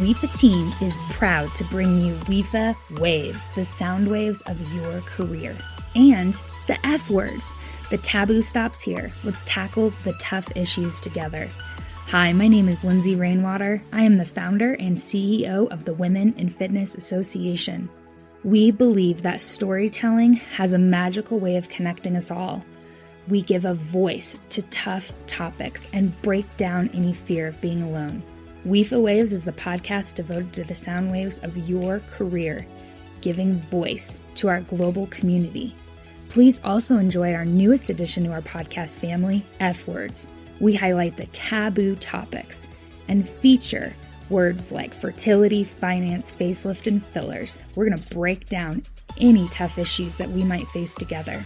WIFA team is proud to bring you WIFA Waves, the sound waves of your career, and the F words. The taboo stops here. Let's tackle the tough issues together. Hi, my name is Lindsay Rainwater. I am the founder and CEO of the Women in Fitness Association. We believe that storytelling has a magical way of connecting us all. We give a voice to tough topics and break down any fear of being alone. WIFA Waves is the podcast devoted to the sound waves of your career, giving voice to our global community. Please also enjoy our newest addition to our podcast family, F Words. We highlight the taboo topics and feature words like fertility, finance, facelift, and fillers. We're going to break down any tough issues that we might face together.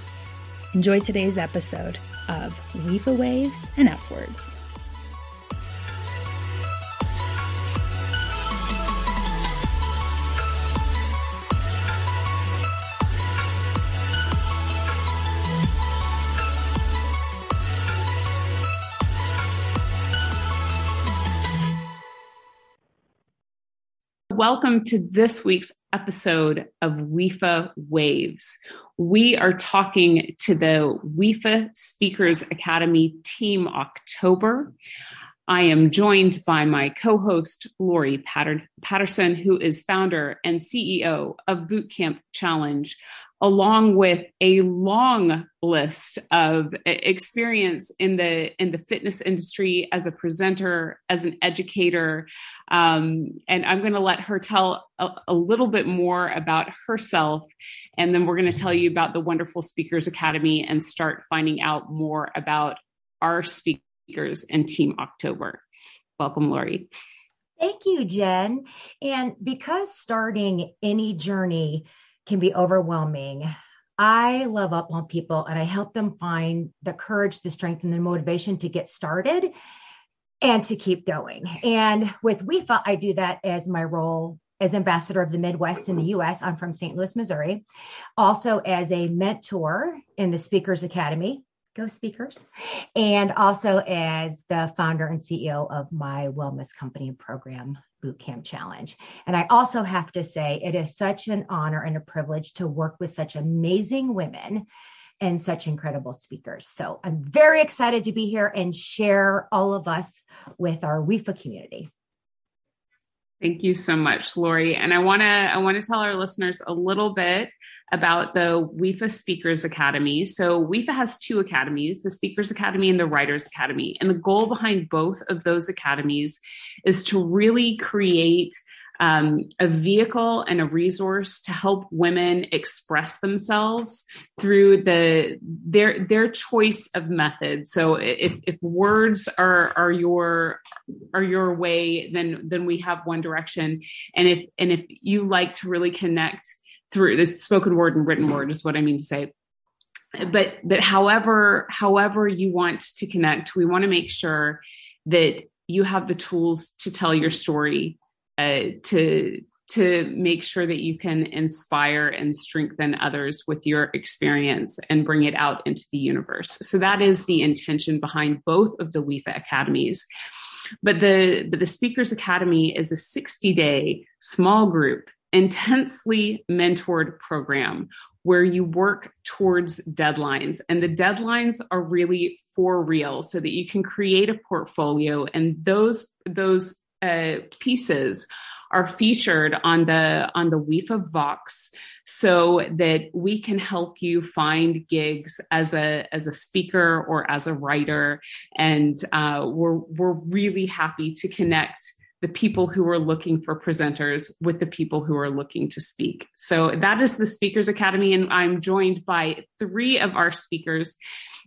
Enjoy today's episode of WIFA Waves and F Words. Welcome to this week's episode of WIFA Waves. We are talking to the WIFA Speakers Academy Team October. I am joined by my co host, Lori Patter- Patterson, who is founder and CEO of Bootcamp Challenge, along with a long list of experience in the in the fitness industry as a presenter, as an educator, um, and I'm going to let her tell a, a, little bit more about herself, and then we're going to tell you about the Wonderful Speakers Academy and start finding out more about our speakers and Team October. Welcome, Lori. Thank you, Jen. And because starting any journey can be overwhelming. I love up on people and I help them find the courage, the strength, and the motivation to get started and to keep going. And with WIFA, I do that as my role as ambassador of the Midwest in the US. I'm from St. Louis, Missouri. Also as a mentor in the Speakers Academy. Go Speakers. And also as the founder and CEO of my wellness company and program, Bootcamp Challenge. And I also have to say, it is such an honor and a privilege to work with such amazing women and such incredible speakers. So I'm very excited to be here and share all of us with our WIFA community. Thank you so much, Lori. And I want to I want to tell our listeners a little bit about the WIFA Speakers Academy. So WIFA has two academies, the Speakers Academy and the Writers Academy. And the goal behind both of those academies is to really create um, a vehicle and a resource to help women express themselves through the their their choice of method. So if, if words are are your are your way, then then we have one direction. And if and if you like to really connect through the spoken word and written word is what I mean to say but but however however you want to connect we want to make sure that you have the tools to tell your story uh, to to make sure that you can inspire and strengthen others with your experience and bring it out into the universe. So that is the intention behind both of the WIFA academies. But the, but the Speakers Academy is a 60 day small group, intensely mentored program where you work towards deadlines. And the deadlines are really for real so that you can create a portfolio and those, those uh, pieces are featured on the on the WIFA Vox so that we can help you find gigs as a as a speaker or as a writer and uh, we're we're really happy to connect the people who are looking for presenters with the people who are looking to speak. So that is the Speakers Academy, and I'm joined by three of our speakers.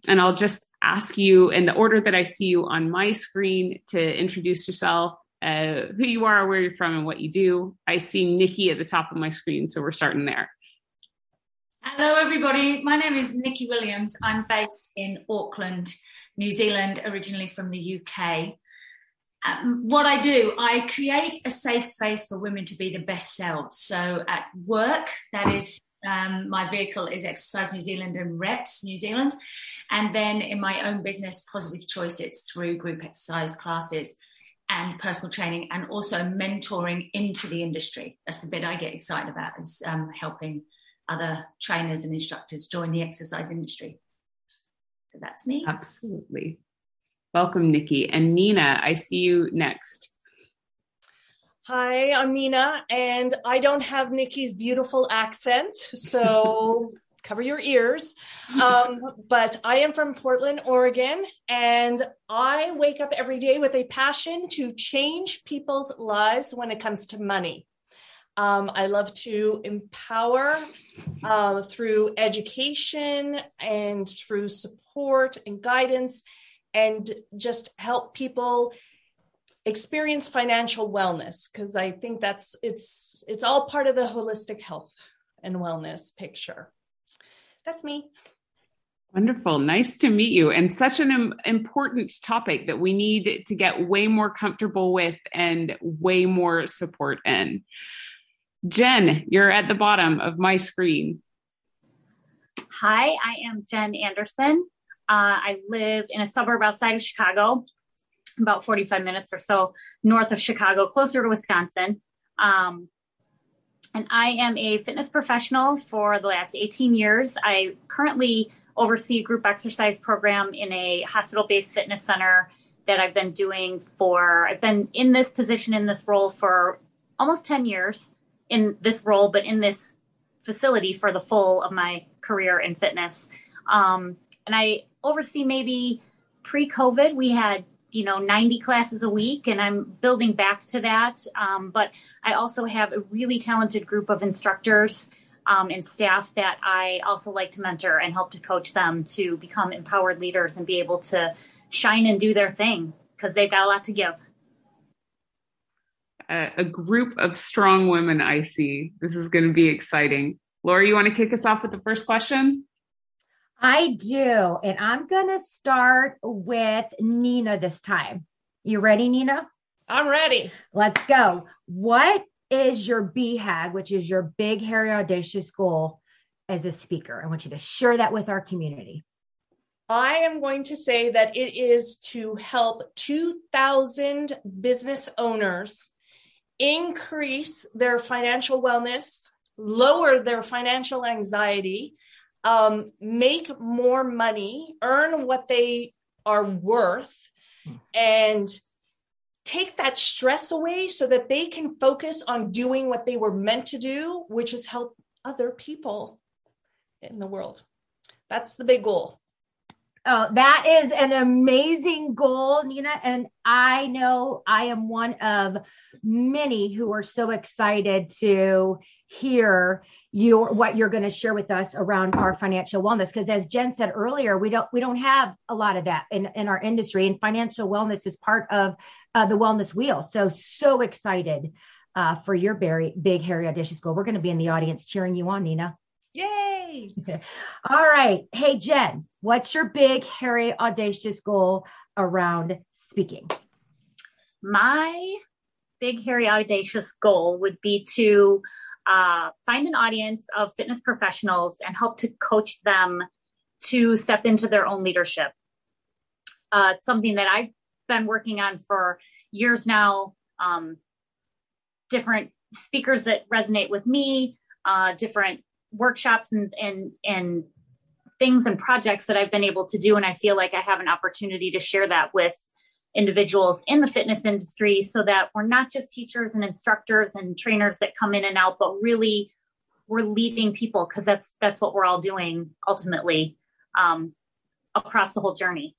And I'll just ask you in the order that I see you on my screen to introduce yourself uh, who you are, where you're from, and what you do. I see Nikki at the top of my screen, so we're starting there. Hello, everybody. My name is Nikki Williams. I'm based in Auckland, New Zealand, originally from the UK. Um, what I do, I create a safe space for women to be the best selves. So at work, that is um, my vehicle is Exercise New Zealand and Reps New Zealand. And then in my own business, Positive Choice, it's through group exercise classes and personal training and also mentoring into the industry. That's the bit I get excited about is um, helping other trainers and instructors join the exercise industry. So that's me. Absolutely. Welcome, Nikki. And Nina, I see you next. Hi, I'm Nina, and I don't have Nikki's beautiful accent, so cover your ears. Um, but I am from Portland, Oregon, and I wake up every day with a passion to change people's lives when it comes to money. Um, I love to empower uh, through education and through support and guidance, and just help people experience financial wellness because I think that's it's it's all part of the holistic health and wellness picture. That's me. Wonderful. Nice to meet you. And such an important topic that we need to get way more comfortable with and way more support in. Jen, you're at the bottom of my screen. Hi, I am Jen Anderson. Uh, I live in a suburb outside of Chicago, about 45 minutes or so north of Chicago, closer to Wisconsin. Um, and I am a fitness professional for the last 18 years. I currently oversee a group exercise program in a hospital based fitness center that I've been doing for, I've been in this position, in this role for almost 10 years in this role, but in this facility for the full of my career in fitness. Um, and I oversee maybe pre COVID, we had you know 90 classes a week and i'm building back to that. Um, but i also have a really talented group of instructors um, and staff that i also like to mentor and help to coach them to become empowered leaders and be able to shine and do their thing because they've got a lot to give. A, a group of strong women i see. This is going to be exciting. Laura you want to kick us off with the first question I do. And I'm going to start with Nina this time. You ready, Nina? I'm ready. Let's go. What is your BHAG, which is your big, hairy, audacious goal as a speaker? I want you to share that with our community. I am going to say that it is to help 2,000 business owners increase their financial wellness, lower their financial anxiety, um, make more money, earn what they are worth, and take that stress away so that they can focus on doing what they were meant to do, which is help other people in the world. That's the big goal. Oh, that is an amazing goal, Nina. And I know I am one of many who are so excited to hear your what you're going to share with us around our financial wellness. Because as jen said earlier we don't we don't have a lot of that in, in our industry and financial wellness is part of uh, the wellness wheel. So so excited uh, for your very big hairy audacious goal. We're going to be in the audience cheering you on nina. Yay! All right. Hey jen what's your big hairy audacious goal around speaking? My big hairy audacious goal would be to uh, find an audience of fitness professionals and help to coach them to step into their own leadership. Uh, it's something that I've been working on for years now. Um, different speakers that resonate with me, uh, different workshops and, and, and things and projects that I've been able to do. And I feel like I have an opportunity to share that with individuals in the fitness industry so that we're not just teachers and instructors and trainers that come in and out but really we're leading people because that's that's what we're all doing ultimately um, across the whole journey.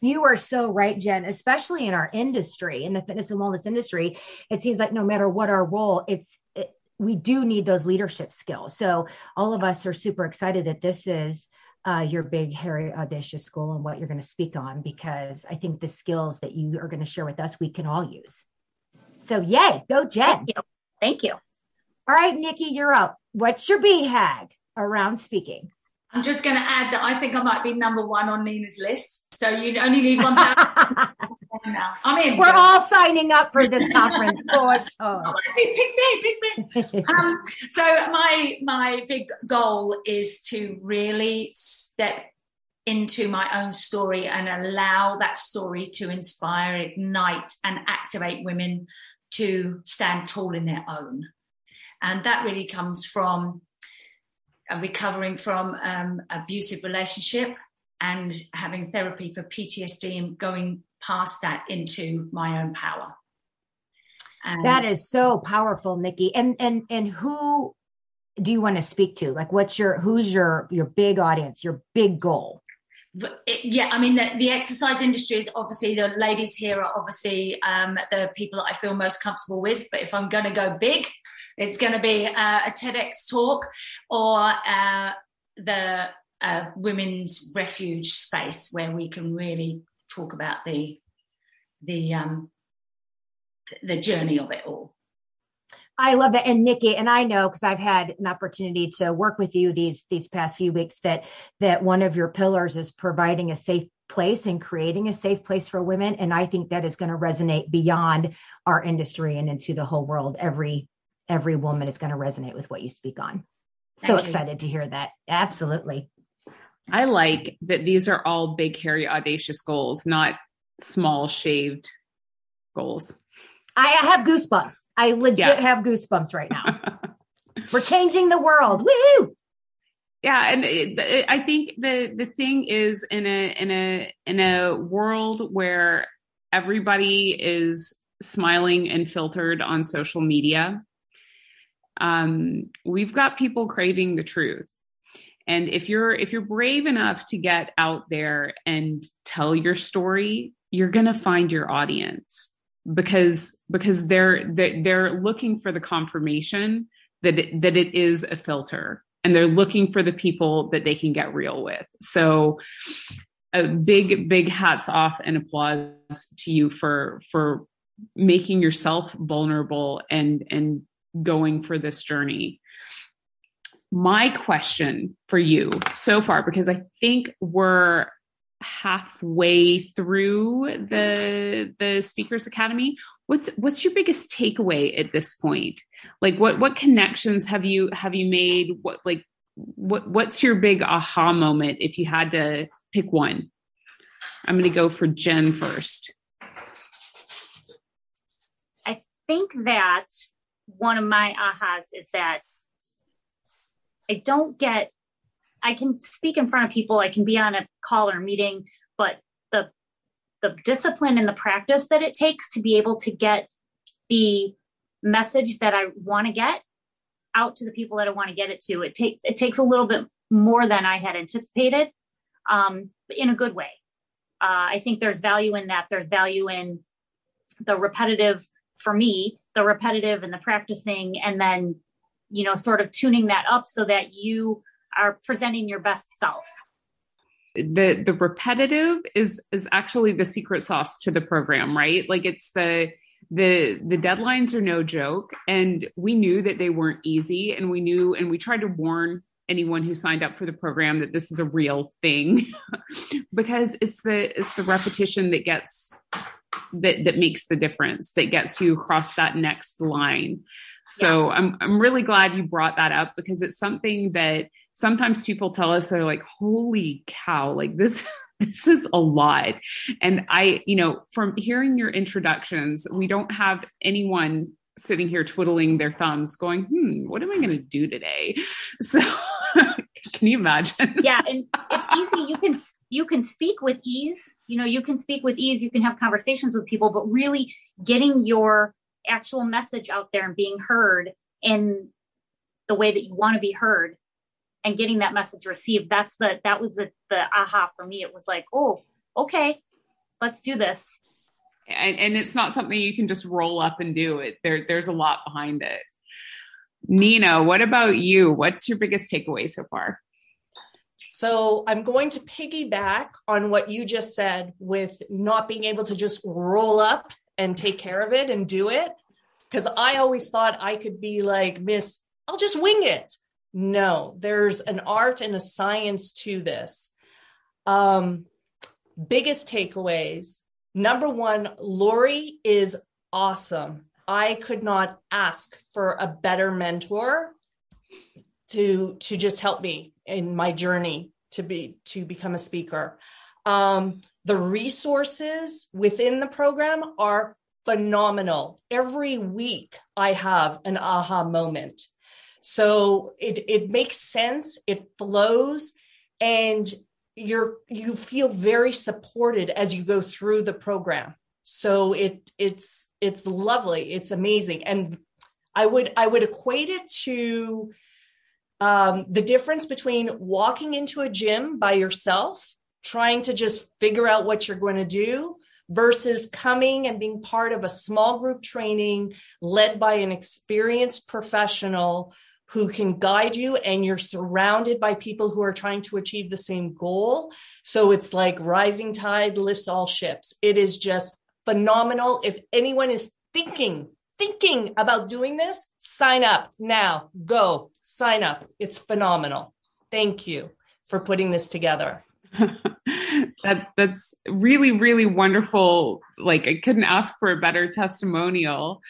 You are so right jen especially in our industry in the fitness and wellness industry it seems like no matter what our role it's it, we do need those leadership skills. So all of us are super excited that this is uh, your big, hairy, audacious goal and what you're going to speak on, because I think the skills that you are going to share with us, we can all use. So, yay, go, Jen. Thank you. Thank you. All right, Nikki, you're up. What's your BHAG around speaking? I'm just going to add that I think I might be number one on Nina's list. So you only need one. Now. I'm in. We're all signing up for this conference for sure. pick me, pick me. um, so my my big goal is to really step into my own story and allow that story to inspire, ignite, and activate women to stand tall in their own. And that really comes from uh, recovering from um, abusive relationship and having therapy for PTSD and going past that into my own power. And that is so powerful, Nikki. And and and who do you want to speak to? Like, what's your who's your your big audience, your big goal? It, yeah, I mean, the, the, exercise industry is obviously the ladies here are obviously um, the people that I feel most comfortable with. But if I'm going to go big, it's going to be uh, a TEDx talk or uh, the uh, women's refuge space where we can really talk about the the um, the journey of it all. I love that. And Nikki, and I know because I've had an opportunity to work with you these these past few weeks that that one of your pillars is providing a safe place and creating a safe place for women. And I think that is going to resonate beyond our industry and into the whole world. Every every woman is going to resonate with what you speak on. Thank so you. excited to hear that. Absolutely. I like that these are all big, hairy, audacious goals, not small, shaved goals. I have goosebumps. I legit yeah. have goosebumps right now. We're changing the world. Woo! Yeah, and it, it, I think the the thing is in a in a in a world where everybody is smiling and filtered on social media, um, we've got people craving the truth. And if you're if you're brave enough to get out there and tell your story, you're going to find your audience because because they're they're looking for the confirmation that it, that it is a filter and they're looking for the people that they can get real with. So a big big hats off and applause to you for for making yourself vulnerable and and going for this journey my question for you so far because i think we're halfway through the the speakers academy. What's what's your biggest takeaway at this point? Like what what connections have you have you made? What like what what's your big aha moment if you had to pick one? I'm going to go for jen first. I think that one of my ahas is that i don't get I can speak in front of people, I can be on a call or meeting, but the the discipline and the practice that it takes to be able to get the message that I want to get out to the people that I want to get it to. It takes it takes a little bit more than I had anticipated, um, in a good way. Uh, I think there's value in that. There's value in the repetitive for me, the repetitive and the practicing, and then you know, sort of tuning that up so that you are presenting your best self. The the repetitive is is actually the secret sauce to the program right? Like it's the the the deadlines are no joke. And we knew that they weren't easy. And we knew and we tried to warn anyone who signed up for the program that this is a real thing. Because it's the it's the repetition that gets that that makes the difference that gets you across that next line so yeah. i'm i'm really glad you brought that up because it's something that sometimes people tell us they're like, holy cow, like this, this is a lot. And I, you know, from hearing your introductions, we don't have anyone sitting here twiddling their thumbs going, hmm, what am I going to do today? So can you imagine? Yeah. And it's easy. You can, you can speak with ease. You know, you can speak with ease. You can have conversations with people, but really getting your actual message out there and being heard in the way that you want to be heard and getting that message received. That's the that was the the aha for me. It was like oh okay let's do this. And, and it's not something you can just roll up and do. It there there's a lot behind it. Nina what about you? What's your biggest takeaway so far? So I'm going to piggyback on what you just said with not being able to just roll up and take care of it and do it. Cause I always thought I could be like, Miss, I'll just wing it. No, there's an art and a science to this. Um, biggest takeaways. Number one, Lori is awesome. I could not ask for a better mentor to to just help me in my journey to be to become a speaker. Um, the resources within the program are phenomenal. Every week I have an aha moment. So it it makes sense, it flows and you're you feel very supported as you go through the program. So it it's it's lovely, it's amazing. And I would I would equate it to um, the difference between walking into a gym by yourself, trying to just figure out what you're going to do, versus coming and being part of a small group training led by an experienced professional who can guide you and you're surrounded by people who are trying to achieve the same goal. So it's like rising tide lifts all ships. It is just phenomenal. If anyone is thinking thinking about doing this, sign up now. Go sign up. It's phenomenal. Thank you for putting this together. that that's really really wonderful. Like i couldn't ask for a better testimonial.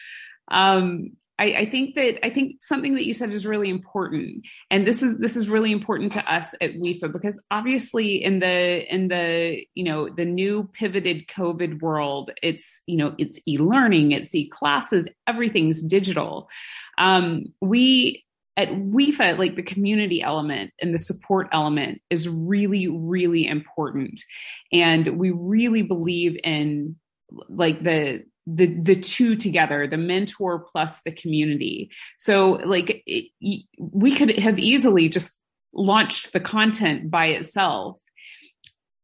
Um I, I, think that I think something that you said is really important, and this is this is really important to us at WIFA because obviously in the in the you know the new pivoted COVID world, it's you know it's e-learning, it's e-classes, everything's digital. Um, we at WIFA, like the community element and the support element is really really important, and we really believe in like the the the two together the mentor plus the community. So like it, we could have easily just launched the content by itself.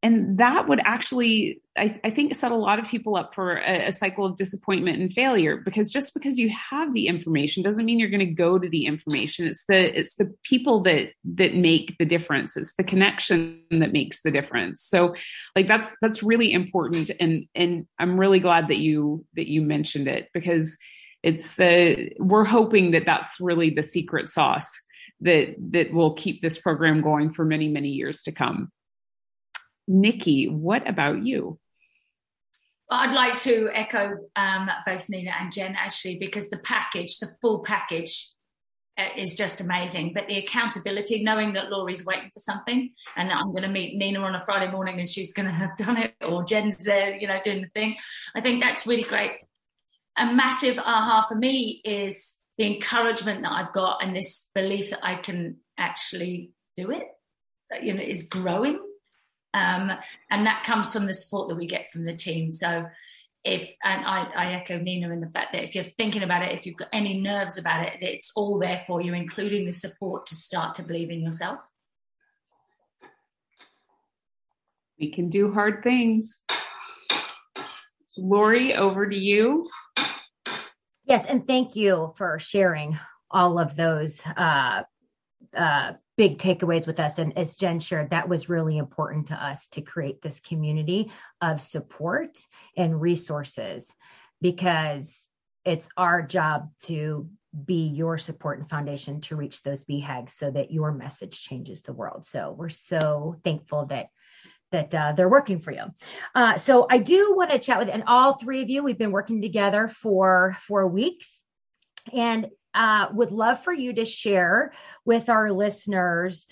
And that would actually I, I, think set a lot of people up for a, a, cycle of disappointment and failure because just because you have the information doesn't mean you're going to go to the information. It's the it's the people that that make the difference. It's the connection that makes the difference. So like that's that's really important and and i'm really glad that you that you mentioned it because it's the we're hoping that that's really the secret sauce that that will keep this program going for many many years to come Nikki, what about you? I'd like to echo um, both Nina and Jen actually, because the package, the full package, uh, is just amazing. But the accountability, knowing that Lori's waiting for something and that I'm going to meet Nina on a Friday morning and she's going to have done it, or Jen's there, you know, doing the thing. I think that's really great. A massive aha for me is the encouragement that I've got and this belief that I can actually do it. That, you know, is growing um, and that comes from the support that we get from the team. So if, and I, I echo Nina in the fact that if you're thinking about it, if you've got any nerves about it, it's all there for you, including the support to start to believe in yourself. We can do hard things. Lori, over to you. Yes, and thank you for sharing all of those uh, uh, big takeaways with us. And as Jen shared, that was really important to us to create this community of support and resources because it's our job to be your support and foundation to reach those BHAGs so that your message changes the world. So we're so thankful that that uh, they're working for you. Uh, so I do want to chat with, and all three of you, we've been working together for four weeks, and uh, would love for you to share with our listeners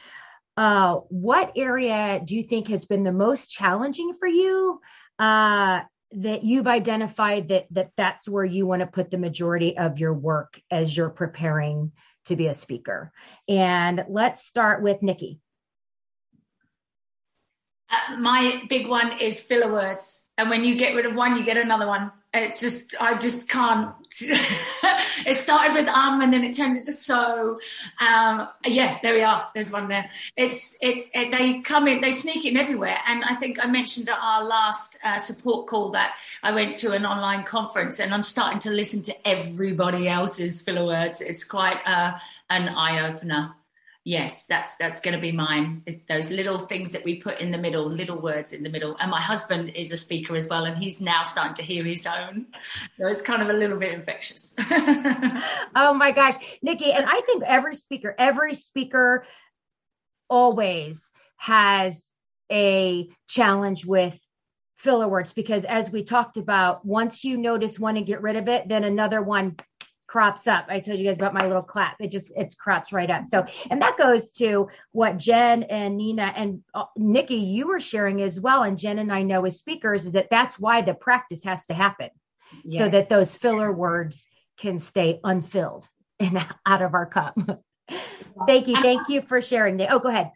uh, what area do you think has been the most challenging for you? Uh, that you've identified that that that's where you want to put the majority of your work as you're preparing to be a speaker. And let's start with nikki. Uh, my big one is filler words. And when you get rid of one you get another one it's just I just can't. it started with um, and then it turned into so. Um, yeah, there we are. There's one there. It's it, it, They come in. They sneak in everywhere. And I think I mentioned at our last uh, support call that I went to an online conference, and I'm starting to listen to everybody else's filler words. It's quite uh, an eye opener yes that's that's going to be mine. Those little things that we put in the middle little words in the middle. And my husband is a speaker as well and he's now starting to hear his own. So it's kind of a little bit infectious. Oh my gosh. Nikki and i think every speaker every speaker always has a challenge with filler words because as we talked about once you notice one and get rid of it then another one crops up. I told you guys about my little clap. It just it's crops right up. So, and that goes to what Jen and Nina and uh, Nikki you were sharing as well. And Jen and I know as speakers is that that's why the practice has to happen, yes. so that those filler words can stay unfilled and out of our cup. thank you, thank you for sharing. That. Oh, go ahead.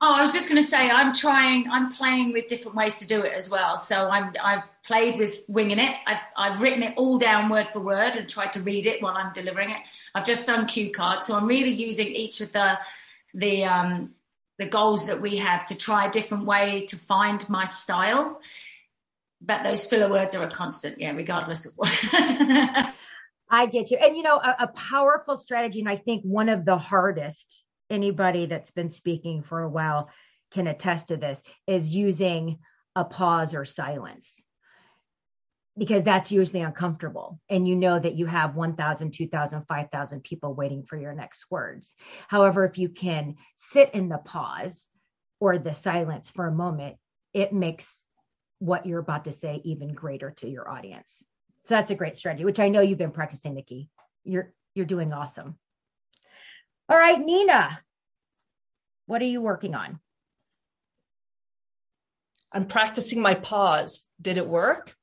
Oh, I was just going to say I'm trying. I'm playing with different ways to do it as well. So I'm I've played with winging it. I've, I've written it all down word for word and tried to read it while I'm delivering it. I've just done cue cards, so I'm really using each of the the um, the goals that we have to try a different way to find my style. But those filler words are a constant, yeah, regardless of what. I get you, and you know, a, a powerful strategy, and I think one of the hardest anybody that's been speaking for a while can attest to this is using a pause or silence. Because that's usually uncomfortable and you know that you have 1000 2000 5000 people waiting for your next words. However if you can sit in the pause or the silence for a moment it makes what you're about to say even greater to your audience. So that's a great strategy which i know you've been practicing nikki. You're you're doing awesome all right, Nina, what are you working on? I'm practicing my pause. Did it work?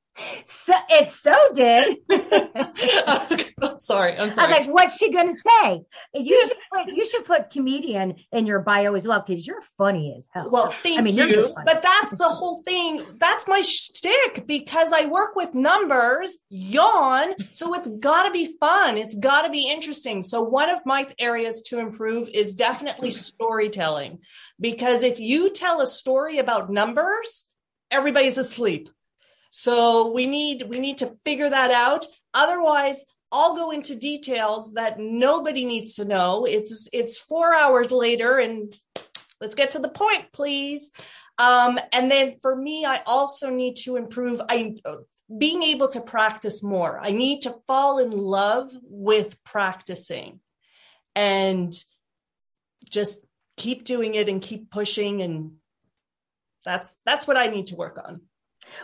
So it so did. I'm sorry. I'm sorry. I was like, what's she gonna say? You should put you should put comedian in your bio as well because you're funny as hell. Well, thank I mean, you. But that's the whole thing. That's my shtick because I work with numbers, yawn. So it's got to be fun. It's got to be interesting. So one of my areas to improve is definitely storytelling because if you tell a story about numbers, everybody's asleep so we need we need to figure that out. Otherwise, I'll go into details that nobody needs to know. It's it's 4 hours later and let's get to the point, please. Um, and then for me, I also need to improve I being able to practice more. I need to fall in love with practicing and just keep doing it and keep pushing and that's that's what I need to work on.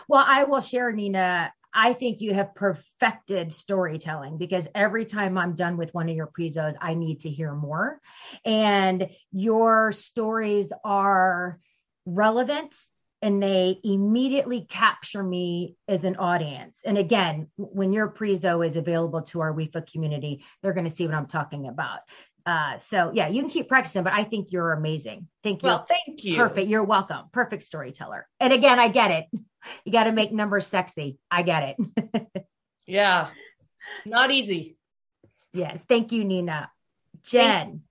Well, I will share, Nina. I think you have perfected storytelling because every time I'm done with one of your prezos, I need to hear more. And your stories are relevant and they immediately capture me as an audience. And again, when your prezo is available to our WIFA community, they're going to see what I'm talking about. Uh, so yeah, you can keep practicing, but I think you're amazing. Thank you. Well, thank you. Perfect. You're welcome. Perfect storyteller. And again, I get it. You got to make numbers sexy. I get it. yeah. Not easy. Yes. Thank you, Nina. Jen.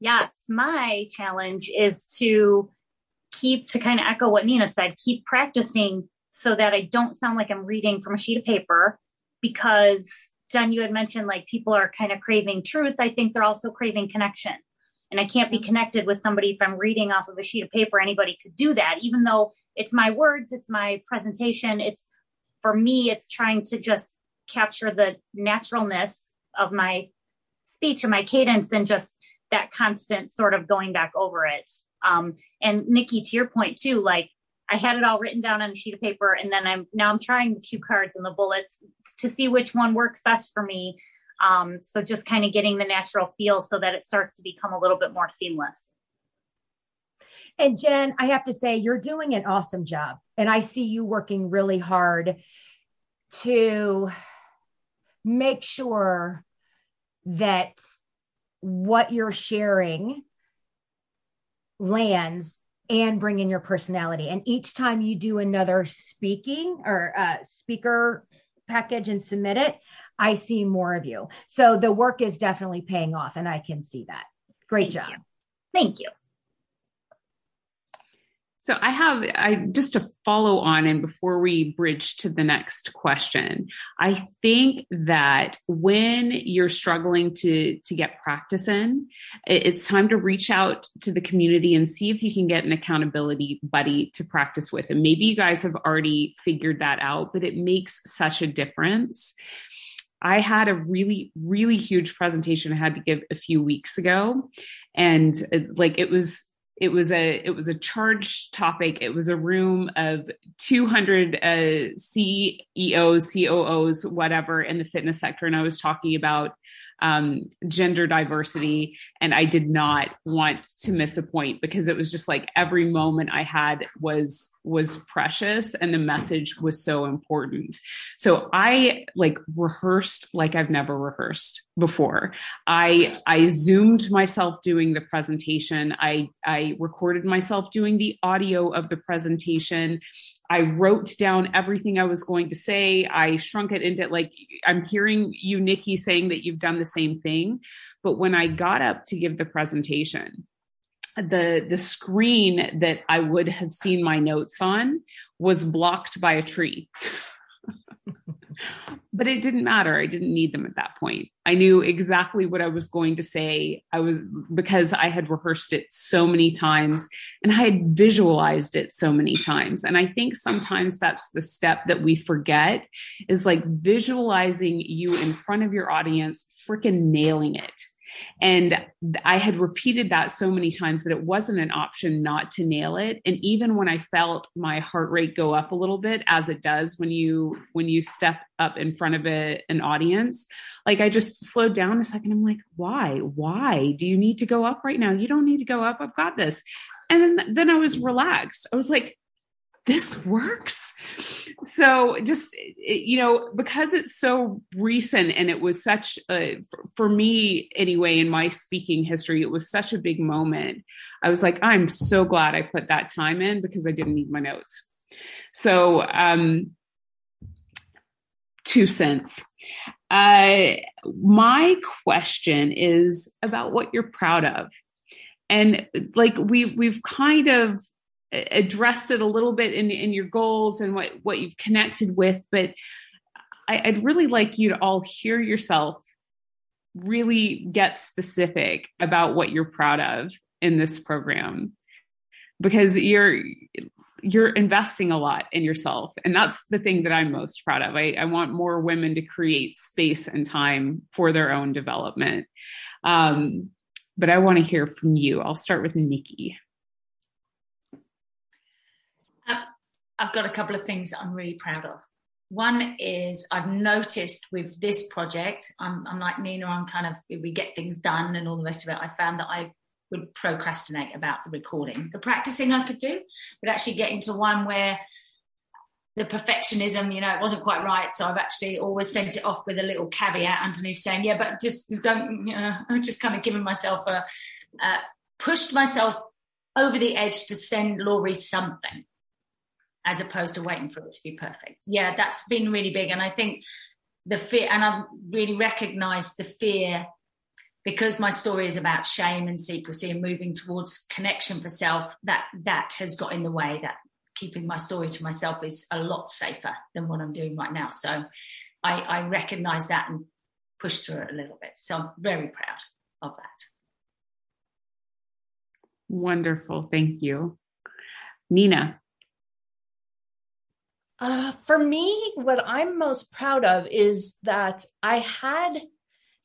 Yes, my challenge is to keep to kind of echo what Nina said, keep practicing so that I don't sound like I'm reading from a sheet of paper because Jen, you had mentioned like people are kind of craving truth. I think they're also craving connection. And I can't be connected with somebody if I'm reading off of a sheet of paper. Anybody could do that, even though it's my words, it's my presentation. It's for me, it's trying to just capture the naturalness of my speech and my cadence and just that constant sort of going back over it. Um, and Nikki, to your point too, like I had it all written down on a sheet of paper, and then I'm now I'm trying the cue cards and the bullets to see which one works best for me. Um, so just kind of getting the natural feel so that it starts to become a little bit more seamless. And Jen, I have to say, you're doing an awesome job. And I see you working really hard to make sure that what you're sharing lands and bring in your personality. And each time you do another speaking or uh, speaker package and submit it, I see more of you. So the work is definitely paying off, and I can see that. Great Thank job. You. Thank you. So I have I just to follow on and before we bridge to the next question, I think that when you're struggling to to get practice in, it's time to reach out to the community and see if you can get an accountability buddy to practice with. And maybe you guys have already figured that out, but it makes such a difference. I had a really, really huge presentation I had to give a few weeks ago. And uh, like it was it was a it was a charged topic. It was a room of 200 uh, ceos coos whatever in the fitness sector. And i was talking about um, gender diversity. And I did not want to miss a point because it was just like every moment I had was was precious and the message was so important. So I like rehearsed like I've never rehearsed before. I I zoomed myself doing the presentation. I I recorded myself doing the audio of the presentation. I wrote down everything I was going to say. I shrunk it into like, I'm hearing you, Nikki, saying that you've done the same thing. But when I got up to give the presentation, the the screen that I would have seen my notes on was blocked by a tree. but it didn't matter. I didn't need them at that point. I knew exactly what I was going to say. I was because I had rehearsed it so many times and I had visualized it so many times. And I think sometimes that's the step that we forget is like visualizing you in front of your audience, freaking nailing it and I had repeated that so many times that it wasn't an option not to nail it. And even when I felt my heart rate go up a little bit, as it does when you when you step up in front of a, an audience, like I just slowed down a second. I'm like, why? Why do you need to go up right now? You don't need to go up. I've got this. And then I was relaxed. I was like, this works. So just, you know, because it's so recent and it was such a, for me anyway, in my speaking history, it was such a big moment. I was like, I'm so glad I put that time in because I didn't need my notes. So, um, two cents. Uh, my question is about what you're proud of. And like we we've kind of addressed it a little bit in, in your goals and what, what you've connected with, but I, I'd really like you to all hear yourself really get specific about what you're proud of in this program. Because you're you're investing a lot in yourself and that's the thing that i'm most proud of. I, I want more women to create space and time for their own development. Um, but i want to hear from you. I'll start with nikki I've got a couple of things that I'm really proud of. One is I've noticed with this project, I'm, I'm like Nina, I'm kind of, we get things done and all the rest of it. I found that I would procrastinate about the recording. The practicing I could do, but actually getting to one where the perfectionism, you know, it wasn't quite right. So I've actually always sent it off with a little caveat underneath saying, yeah, but just don't, you know, I'm just kind of giving myself a, uh, pushed myself over the edge to send Lori something as opposed to waiting for it to be perfect. Yeah, that's been really big. And I think the fear, and I've really recognized the fear because my story is about shame and secrecy and moving towards connection for self, that that has got in the way that keeping my story to myself is a lot safer than what I'm doing right now. So I, I recognize that and push through it a little bit. So I'm very proud of that. Wonderful. Thank you. Nina. Uh, for me, what I'm most proud of is that I had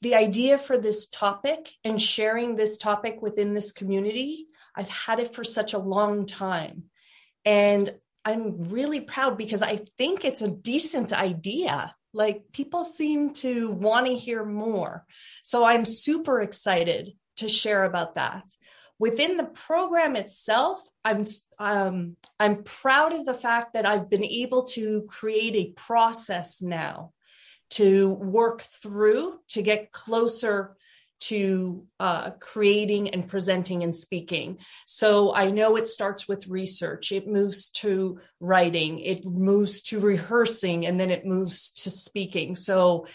the idea for this topic and sharing this topic within this community. I've had it for such a long time. And I'm really proud because I think it's a decent idea. Like people seem to want to hear more. So I'm super excited to share about that within the program itself i'm um, i'm proud of the fact that i've been able to create a process now to work through to get closer to uh, creating and presenting and speaking. So I know it starts with research, it moves to writing, it moves to rehearsing, and then it moves to speaking. So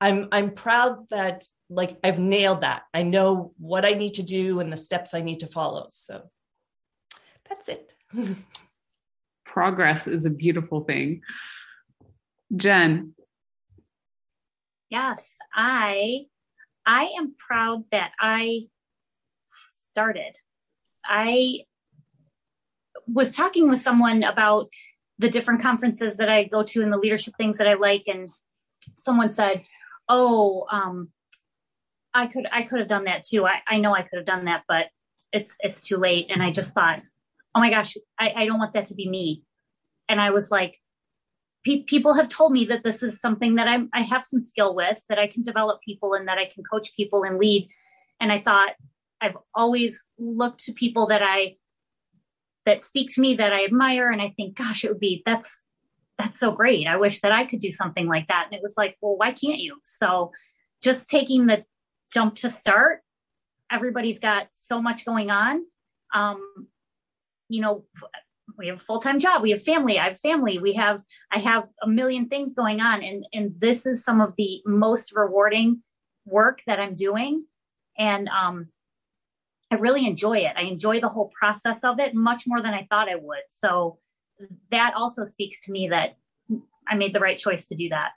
I'm I'm proud that like I've nailed that. I know what I need to do and the steps I need to follow. So that's it. Progress is a beautiful thing. Jen. Yes, I I am proud that I started. I was talking with someone about the different conferences that I go to and the leadership things that I like and someone said, "Oh, um, I could I could have done that too. I, I know I could have done that, but it's it's too late. And I just thought, oh my gosh, I, I don't want that to be me. And I was like, pe- people have told me that this is something that I'm I have some skill with, that I can develop people and that I can coach people and lead. And I thought I've always looked to people that I that speak to me that I admire and I think, gosh, it would be that's that's so great. I wish that I could do something like that. And it was like, well, why can't you? So just taking the jump to start, everybody's got so much going on. Um, you know, we have a full-time job, we have family, I have family, we have I have a million things going on. And and this is some of the most rewarding work that I'm doing. And um I really enjoy it. I enjoy the whole process of it much more than I thought I would. So that also speaks to me that I made the right choice to do that.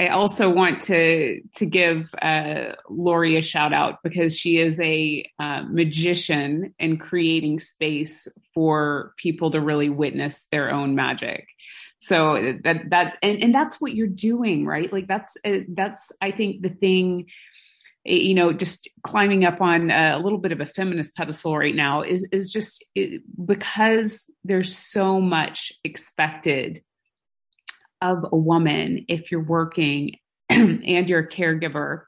I also want to to give uh, Lori a shout out because she is a uh, magician in creating space for people to really witness their own magic. So that that and, and that's what you're doing, right? Like that's uh, that's I think the thing you know just climbing up on a little bit of a feminist pedestal right now is is just it, because there's so much expected of a woman if you're working and you're a caregiver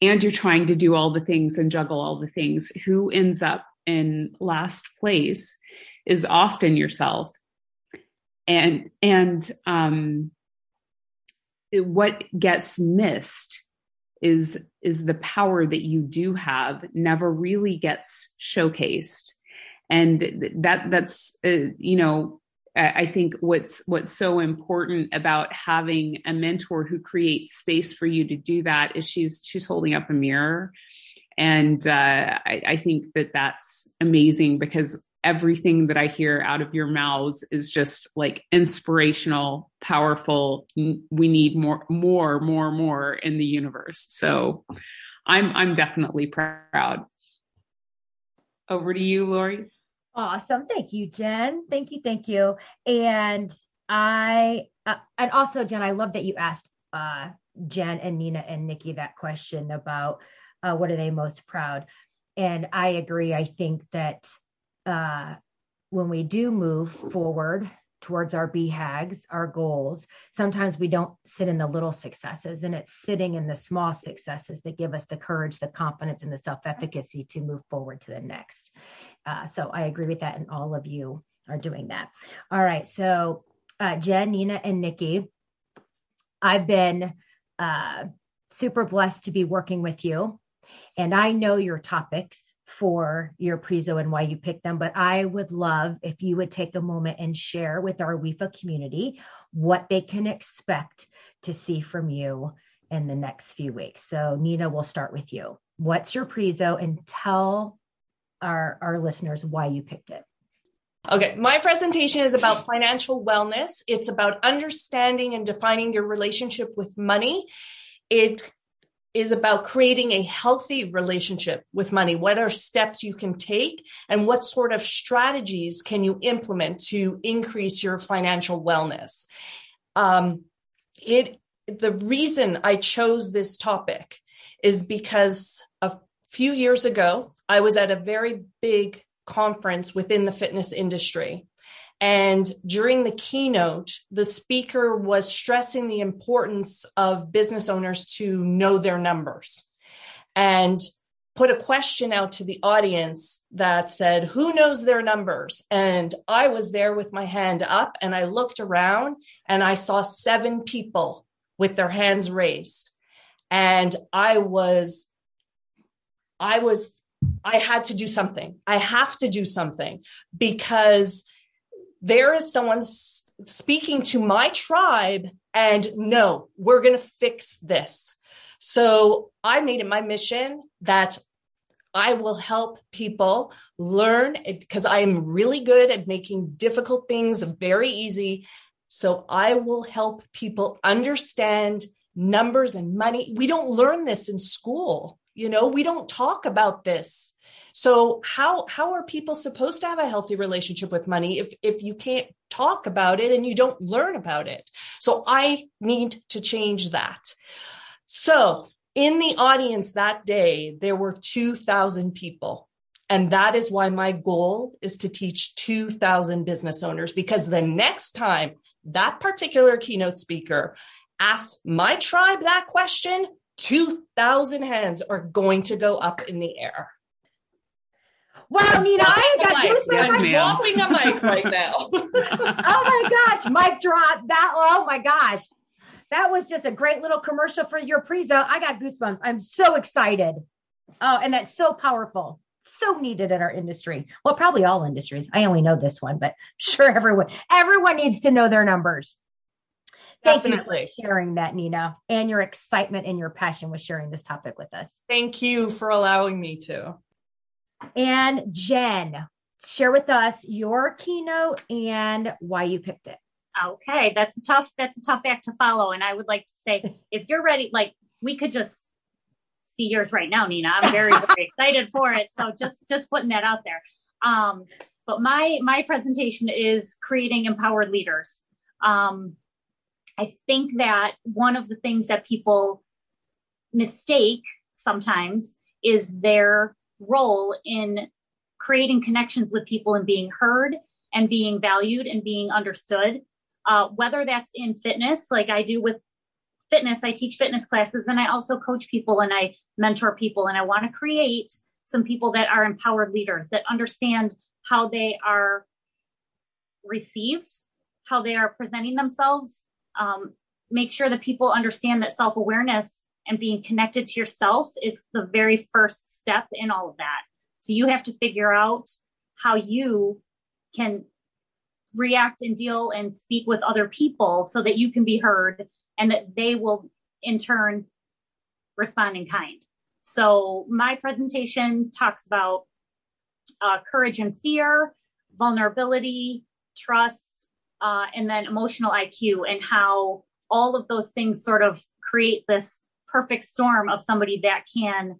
and you're trying to do all the things and juggle all the things who ends up in last place is often yourself. And and um what gets missed is is the power that you do have never really gets showcased. And that that's uh, you know I think what's what's so important about having a mentor who creates space for you to do that is she's she's holding up a mirror, and uh, I, I think that that's amazing because everything that I hear out of your mouths is just like inspirational, powerful. We need more, more, more, more in the universe. So I'm I'm definitely proud. Over to you, Lori. Awesome. Thank you, Jen. Thank you. Thank you. And I, uh, and also, Jen, I love that you asked uh, Jen and Nina and Nikki that question about uh, what are they most proud. And I agree. I think that uh, when we do move forward towards our BHAGs, our goals, sometimes we don't sit in the little successes, and it's sitting in the small successes that give us the courage, the confidence, and the self efficacy to move forward to the next. Uh, so I agree with that, and all of you are doing that. All right. So, uh, Jen, Nina, and Nikki, I've been uh, super blessed to be working with you. And I know your topics for your Prezo and why you picked them, but I would love if you would take a moment and share with our WIFA community what they can expect to see from you in the next few weeks. So, Nina, we'll start with you. What's your Prezo and tell our, our listeners why you picked it? Okay, my presentation is about financial wellness. It's about understanding and defining your relationship with money. It is about creating a healthy relationship with money. What are steps you can take and what sort of strategies can you implement to increase your financial wellness? Um, it, the reason I chose this topic is because few years ago, I was at a very big conference within the fitness industry and during the keynote, the speaker was stressing the importance of business owners to know their numbers and put a question out to the audience that said, Who knows their numbers? And I was there with my hand up and I looked around and I saw seven people with their hands raised. And I was, I was, I had to do something. I have to do something because there is someone speaking to my tribe and no, we're going to fix this. So I made it my mission that I will help people learn because I am really good at making difficult things very easy. So I will help people understand numbers and money. We don't learn this in school. You know, we don't talk about this. So how how are people supposed to have a healthy relationship with money if if you can't talk about it and you don't learn about it? So I need to change that. So In the audience that day, there were 2,000 people. And that is why my goal is to teach 2,000 business owners because the next time that particular keynote speaker asks my tribe that question, 2,000 hands are going to go up in the air. Wow, Nina, I got goosebumps. I'm ma'am. dropping a mic right now. oh my gosh, mic drop. That oh my gosh. That was just a great little commercial for your prezo. I got goosebumps. I'm so excited. Oh, and that's so powerful. So needed in our industry. Well, probably all industries. I only know this one, but sure everyone everyone needs to know their numbers. Thank Definitely. you for sharing that, Nina, and your excitement and your passion with sharing this topic with us. Thank you for allowing me to. And Jen, share with us your keynote and why you picked it. Okay, that's a tough that's a tough act to follow. And I would like to say, if you're ready, like we could just see yours right now, Nina. I'm very, very excited for it. So just just putting that out there. Um, but my my presentation is creating empowered leaders. Um, I think that one of the things that people mistake sometimes is their role in creating connections with people and being heard and being valued and being understood. Uh, whether that's in fitness, like I do with fitness, I teach fitness classes and I also coach people and I mentor people. And I want to create some people that are empowered leaders that understand how they are received, how they are presenting themselves. Um, make sure that people understand that self awareness and being connected to yourself is the very first step in all of that. So you have to figure out how you can react and deal and speak with other people so that you can be heard and that they will in turn respond in kind. So my presentation talks about uh, courage and fear, vulnerability, trust, uh, and then emotional IQ, and how all of those things sort of create this perfect storm of somebody that can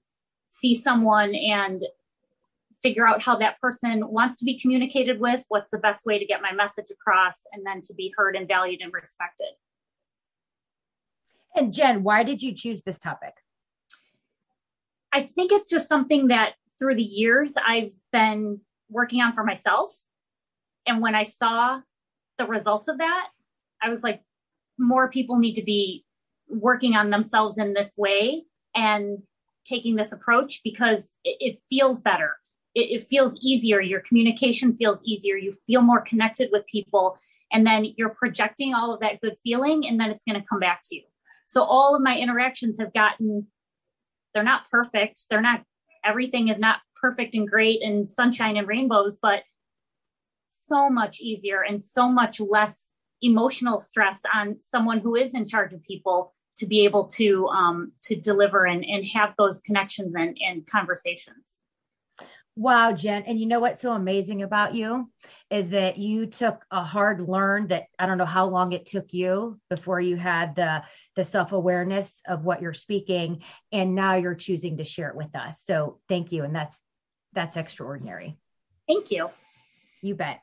see someone and figure out how that person wants to be communicated with, what's the best way to get my message across, and then to be heard and valued and respected. And Jen, why did you choose this topic? I think it's just something that through the years I've been working on for myself. And when I saw the results of that, I was like, more people need to be working on themselves in this way and taking this approach because it, it feels better. It, it feels easier. Your communication feels easier. You feel more connected with people. And then you're projecting all of that good feeling, and then it's going to come back to you. So all of my interactions have gotten, they're not perfect. They're not, everything is not perfect and great and sunshine and rainbows, but so much easier and so much less emotional stress on someone who is in charge of people to be able to um, to deliver and, and have those connections and, and conversations. Wow, Jen. And you know what's so amazing about you is that you took a hard learn that I don't know how long it took you before you had the the self-awareness of what you're speaking and now you're choosing to share it with us. So thank you and that's that's extraordinary. Thank you. You bet.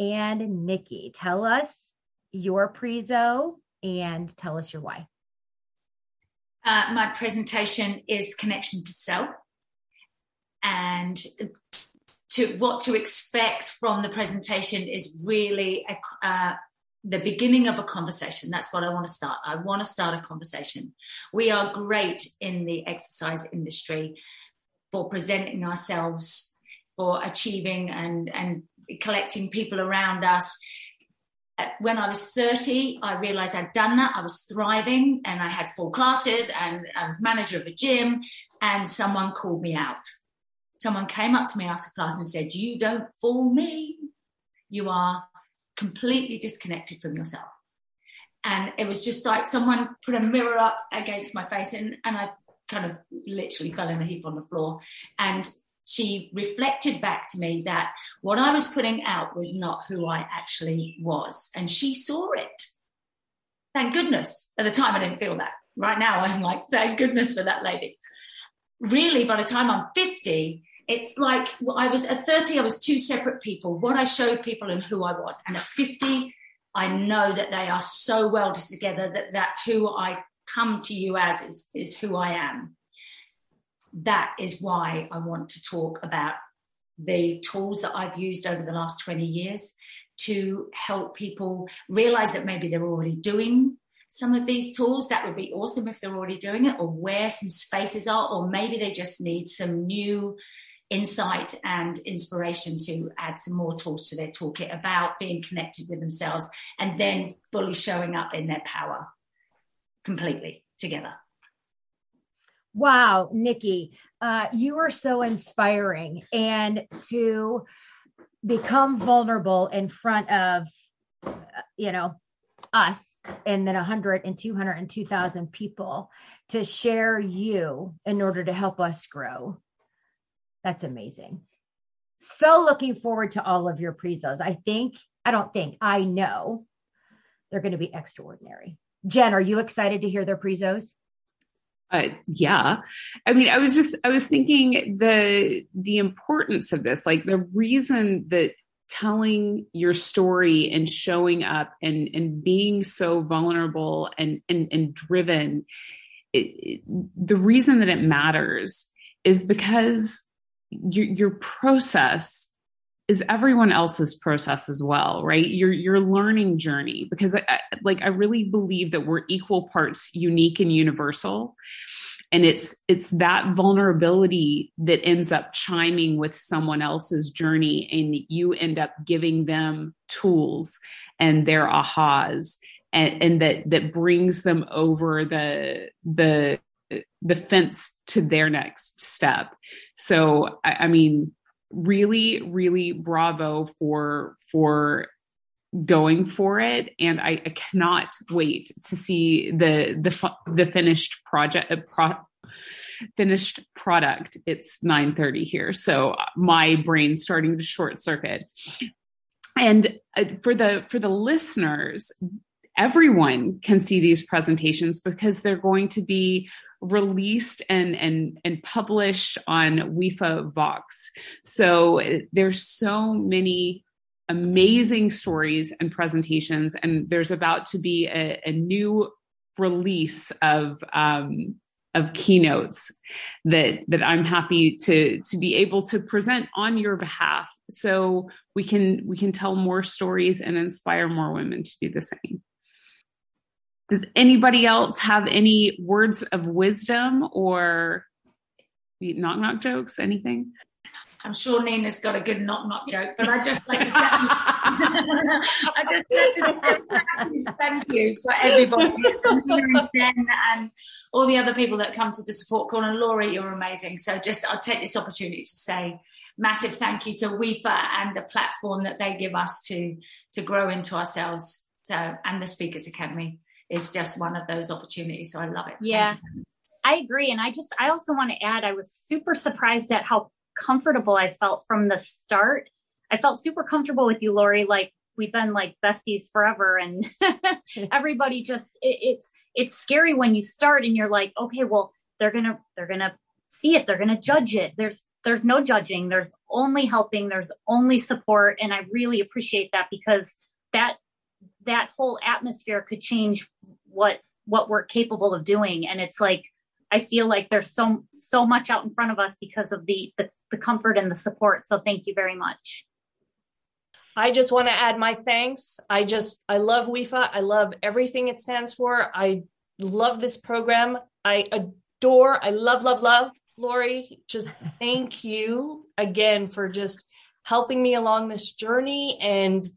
And Nikki, tell us your prezo and tell us your why. Uh, my presentation is connection to self and to what to expect from the presentation is really a, uh, the beginning of a conversation. That's what I want to start. I want to start a conversation. We are great in the exercise industry for presenting ourselves, for achieving and, and collecting people around us. Uh, When I was 30, I realized I'd done that. I was thriving and I had four classes and I was manager of a gym and someone called me out someone came up to me after class and said, You don't fool me. You are completely disconnected from yourself. And it was just like someone put a mirror up against my face, and, and I kind of literally fell in a heap on the floor. And she reflected back to me that what I was putting out was not who I actually was. And she saw it. Thank goodness. At the time, I didn't feel that. Right now, I'm like, thank goodness for that lady. Really, by the time I'm 50, it's like I was at 30, I was two separate people, what I showed people and who I was. And at 50, I know that they are so welded together that, that who I come to you as is, is who I am. That is why I want to talk about the tools that I've used over the last 20 years to help people realize that maybe they're already doing some of these tools. That would be awesome if they're already doing it, or where some spaces are, or maybe they just need some new insight and inspiration to add some more tools to their toolkit about being connected with themselves and then fully showing up in their power completely together. Wow, Nikki, uh, you are so inspiring. And to become vulnerable in front of, uh, you know, us and then 100 and 200 and 2000 people to share you in order to help us grow. That's amazing. So looking forward to all of your prezos. I think i don't think i know they're going to be extraordinary. Jen are you excited to hear their prezos uh, yeah. I mean i was just i was thinking the the importance of this like the reason that telling your story and showing up and and being so vulnerable and and, and driven it, it, the reason that it matters is because your, your process is everyone else's process as well right? Your your learning journey because I, like i really believe that we're equal parts unique and universal. And it's it's that vulnerability that ends up chiming with someone else's journey and you end up giving them tools and their ahas and, and that that brings them over the the the fence to their next step. So I, I mean really really bravo for for going for it. And I, I, cannot wait to see the the the finished project uh, pro, finished product. It's 9:30 here. So my brain's starting to short circuit. And uh, for the for the listeners everyone can see these presentations because they're going to be released and and and published on WIFA Vox. So there's so many amazing stories and presentations. And there's about to be a, a new release of um, of keynotes that that I'm happy to to be able to present on your behalf so we can we can tell more stories and inspire more women to do the same. Does anybody else have any words of wisdom or knock knock jokes anything? I'm sure Nina's got a good knock knock joke, but I just like to say, I just to thank you for everybody, and and all the other people that come to the support call. And Lori, you're amazing. So just I'll take this opportunity to say massive thank you to WIFA and the platform that they give us to to grow into ourselves. So and the Speakers Academy is just one of those opportunities. So I love it. Yeah. I agree. And I just, I also want to add, I was super surprised at how comfortable I felt from the start. I felt super comfortable with you, Lori. Like we've been like besties forever, and everybody just it, it's it's scary when you start and you're like, okay, well they're gonna they're gonna see it, they're gonna judge it. There's there's no judging. There's only helping. There's only support, and I really appreciate that because that that whole atmosphere could change what what we're capable of doing. And it's like I feel like there's so so much out in front of us because of the the, the comfort and the support. So thank you very much. I just want to add my thanks. I just I love WIFA. I love everything it stands for. I love this program. I adore. I love love love Lori. Just thank you again for just helping me along this journey and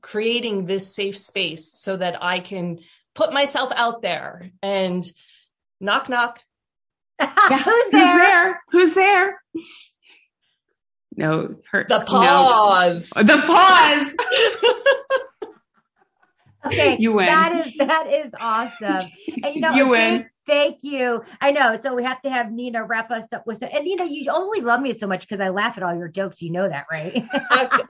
creating this safe space so that I can put myself out there and Knock, knock. yeah. Who's there? Who's there? Who's there? No, her, the pause. No. The pause. okay, you win. That is that is awesome. And, you know, you win. Thank you. I know. So we have to have Nina wrap us up with and you know, you only love me so much because I laugh at all your jokes. You know that, right?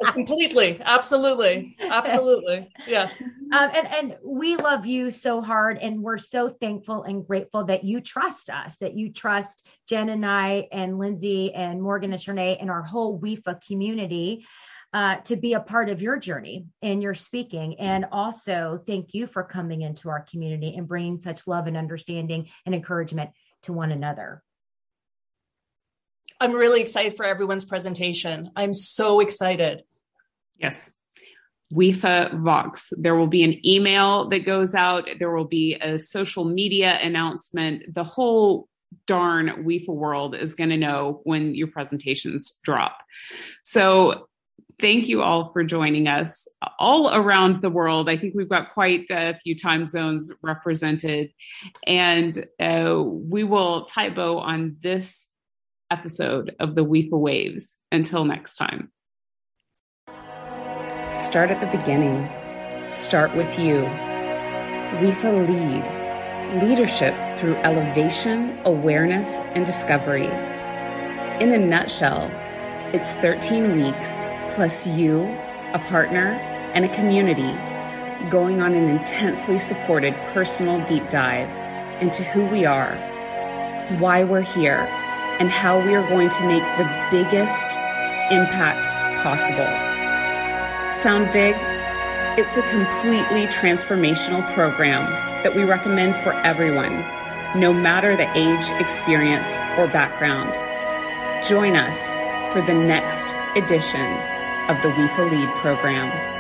completely. Absolutely. Absolutely. Yes. Um, and, and we love you so hard. And we're so thankful and grateful that you trust us, that you trust Jen and I and Lindsay and Morgan and Shernay and our whole WIFA community uh, to be a part of your journey and your speaking. And also, thank you for coming into our community and bringing such love and understanding and encouragement to one another. I'm really excited for everyone's presentation. I'm so excited. Yes. WIFA Vox. There will be an email that goes out. There will be a social media announcement. The whole darn WIFA world is going to know when your presentations drop. So thank you all for joining us all around the world. I think we've got quite a few time zones represented, and uh, we will tie bow on this episode of the WIFA Waves. Until next time. Start at the beginning. Start with you. WIFA Lead. Leadership through elevation, awareness, and discovery. In a nutshell, it's 13 weeks plus you, a partner, and a community going on an intensely supported personal deep dive into who we are, why we're here, and how we are going to make the biggest impact possible. Sound big? It's a completely transformational program that we recommend for everyone, no matter the age, experience, or background. Join us for the next edition of the WIFA Lead program.